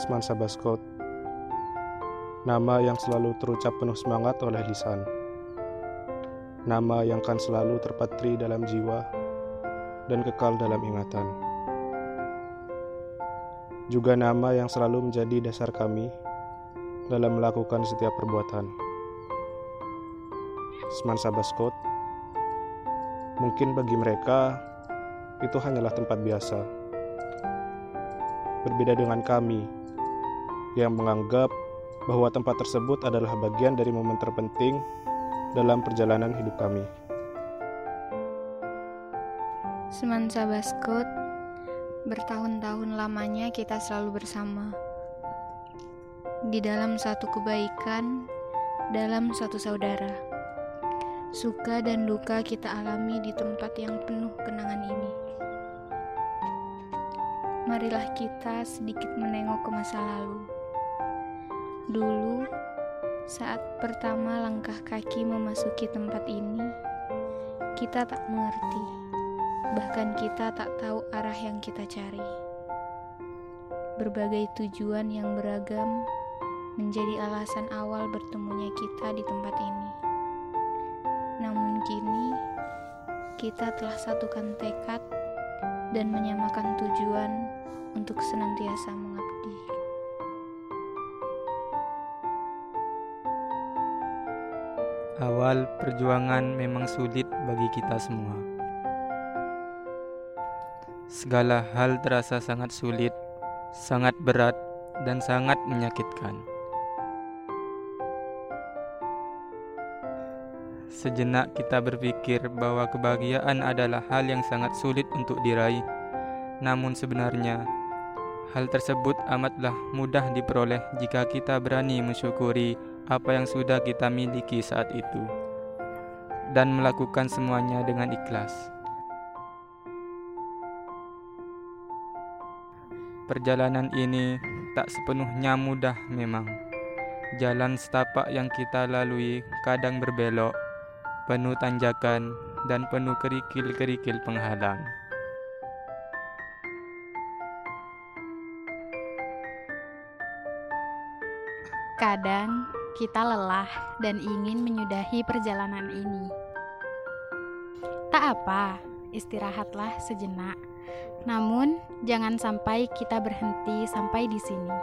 Semansa Baskot Nama yang selalu terucap penuh semangat oleh lisan. Nama yang kan selalu terpatri dalam jiwa dan kekal dalam ingatan. Juga nama yang selalu menjadi dasar kami dalam melakukan setiap perbuatan. Semansa Baskot Mungkin bagi mereka itu hanyalah tempat biasa. Berbeda dengan kami yang menganggap bahwa tempat tersebut adalah bagian dari momen terpenting dalam perjalanan hidup kami. Semansa Baskut, bertahun-tahun lamanya kita selalu bersama. Di dalam satu kebaikan, dalam satu saudara. Suka dan duka kita alami di tempat yang penuh kenangan ini marilah kita sedikit menengok ke masa lalu. Dulu, saat pertama langkah kaki memasuki tempat ini, kita tak mengerti, bahkan kita tak tahu arah yang kita cari. Berbagai tujuan yang beragam menjadi alasan awal bertemunya kita di tempat ini. Namun kini, kita telah satukan tekad dan menyamakan tujuan untuk senantiasa Awal perjuangan memang sulit bagi kita semua. Segala hal terasa sangat sulit, sangat berat, dan sangat menyakitkan. Sejenak kita berpikir bahwa kebahagiaan adalah hal yang sangat sulit untuk diraih. Namun sebenarnya Hal tersebut amatlah mudah diperoleh jika kita berani mensyukuri apa yang sudah kita miliki saat itu dan melakukan semuanya dengan ikhlas. Perjalanan ini tak sepenuhnya mudah memang. Jalan setapak yang kita lalui kadang berbelok, penuh tanjakan, dan penuh kerikil-kerikil penghalang. Kadang kita lelah dan ingin menyudahi perjalanan ini. Tak apa, istirahatlah sejenak. Namun, jangan sampai kita berhenti sampai di sini.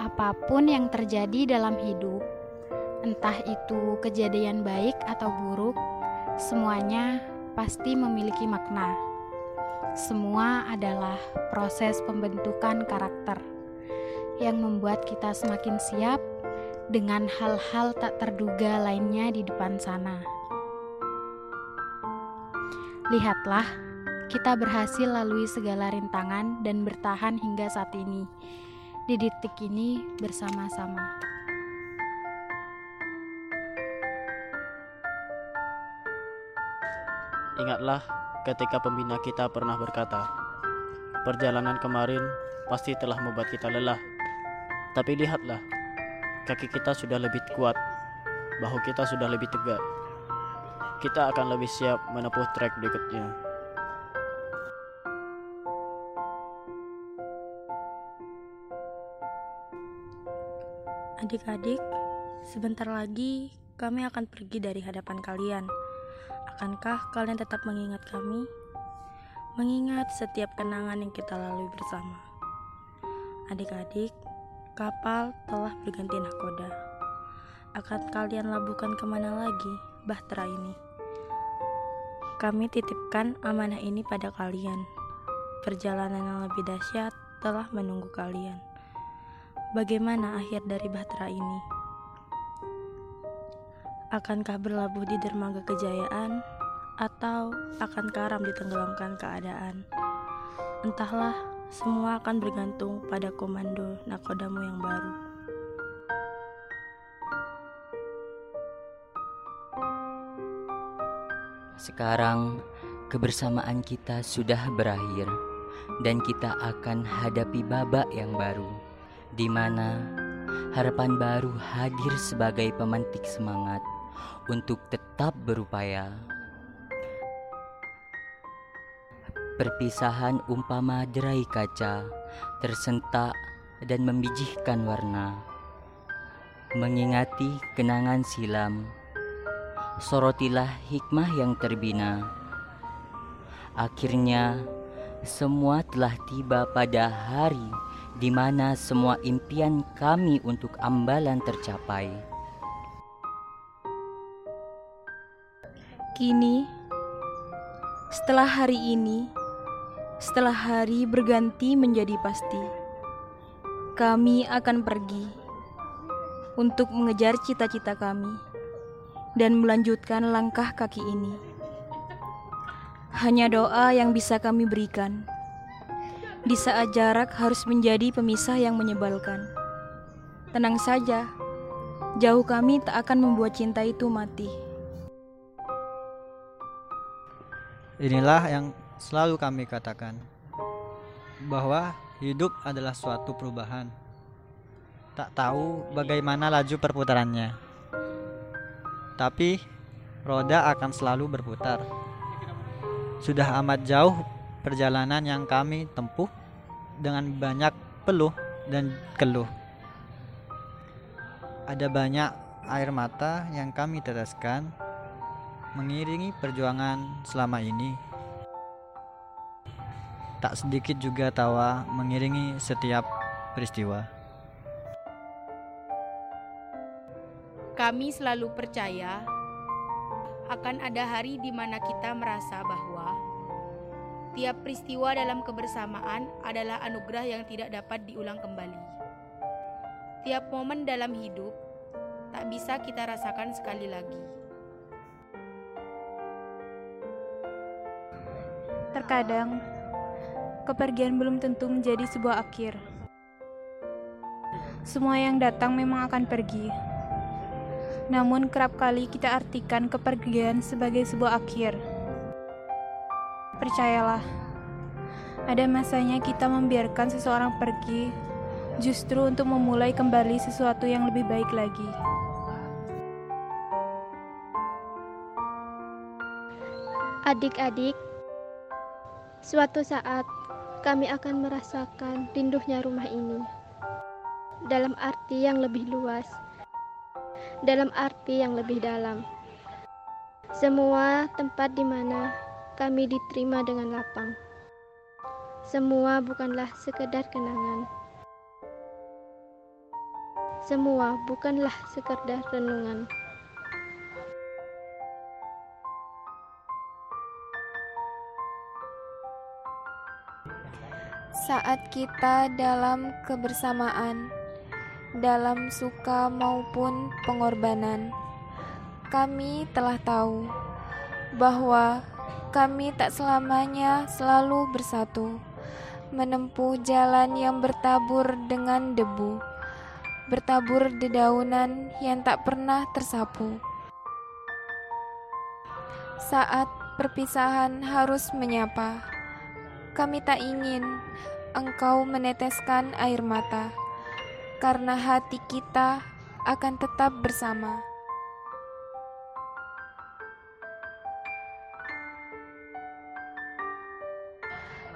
Apa pun yang terjadi dalam hidup, entah itu kejadian baik atau buruk, semuanya pasti memiliki makna. Semua adalah proses pembentukan karakter yang membuat kita semakin siap dengan hal-hal tak terduga lainnya di depan sana. Lihatlah, kita berhasil lalui segala rintangan dan bertahan hingga saat ini. Di detik ini bersama-sama. Ingatlah ketika pembina kita pernah berkata, perjalanan kemarin pasti telah membuat kita lelah tapi lihatlah, kaki kita sudah lebih kuat, bahu kita sudah lebih tegak. Kita akan lebih siap menempuh trek berikutnya. Adik-adik, sebentar lagi kami akan pergi dari hadapan kalian. Akankah kalian tetap mengingat kami? Mengingat setiap kenangan yang kita lalui bersama. Adik-adik, Kapal telah berganti nahkoda. Akan kalian labuhkan ke mana lagi bahtera ini? Kami titipkan amanah ini pada kalian. Perjalanan yang lebih dahsyat telah menunggu kalian. Bagaimana akhir dari bahtera ini? Akankah berlabuh di dermaga kejayaan atau akan karam ditenggelamkan keadaan? Entahlah, semua akan bergantung pada komando nakodamu yang baru. Sekarang kebersamaan kita sudah berakhir dan kita akan hadapi babak yang baru di mana harapan baru hadir sebagai pemantik semangat untuk tetap berupaya Perpisahan umpama derai kaca, tersentak dan membijihkan warna. Mengingati kenangan silam, sorotilah hikmah yang terbina. Akhirnya, semua telah tiba pada hari di mana semua impian kami untuk ambalan tercapai. Kini, setelah hari ini, setelah hari berganti menjadi pasti, kami akan pergi untuk mengejar cita-cita kami dan melanjutkan langkah kaki ini. Hanya doa yang bisa kami berikan. Di saat jarak harus menjadi pemisah yang menyebalkan. Tenang saja, jauh kami tak akan membuat cinta itu mati. Inilah yang selalu kami katakan bahwa hidup adalah suatu perubahan. Tak tahu bagaimana laju perputarannya, tapi roda akan selalu berputar. Sudah amat jauh perjalanan yang kami tempuh dengan banyak peluh dan keluh. Ada banyak air mata yang kami teteskan mengiringi perjuangan selama ini tak sedikit juga tawa mengiringi setiap peristiwa. Kami selalu percaya akan ada hari di mana kita merasa bahwa tiap peristiwa dalam kebersamaan adalah anugerah yang tidak dapat diulang kembali. Tiap momen dalam hidup tak bisa kita rasakan sekali lagi. Terkadang kepergian belum tentu menjadi sebuah akhir. Semua yang datang memang akan pergi. Namun kerap kali kita artikan kepergian sebagai sebuah akhir. Percayalah, ada masanya kita membiarkan seseorang pergi justru untuk memulai kembali sesuatu yang lebih baik lagi. Adik-adik, suatu saat kami akan merasakan rindunya rumah ini. Dalam arti yang lebih luas, dalam arti yang lebih dalam. Semua tempat di mana kami diterima dengan lapang. Semua bukanlah sekedar kenangan. Semua bukanlah sekedar renungan. Saat kita dalam kebersamaan, dalam suka maupun pengorbanan. Kami telah tahu bahwa kami tak selamanya selalu bersatu, menempuh jalan yang bertabur dengan debu, bertabur dedaunan yang tak pernah tersapu. Saat perpisahan harus menyapa, kami tak ingin engkau meneteskan air mata, karena hati kita akan tetap bersama.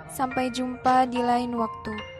Sampai jumpa di lain waktu.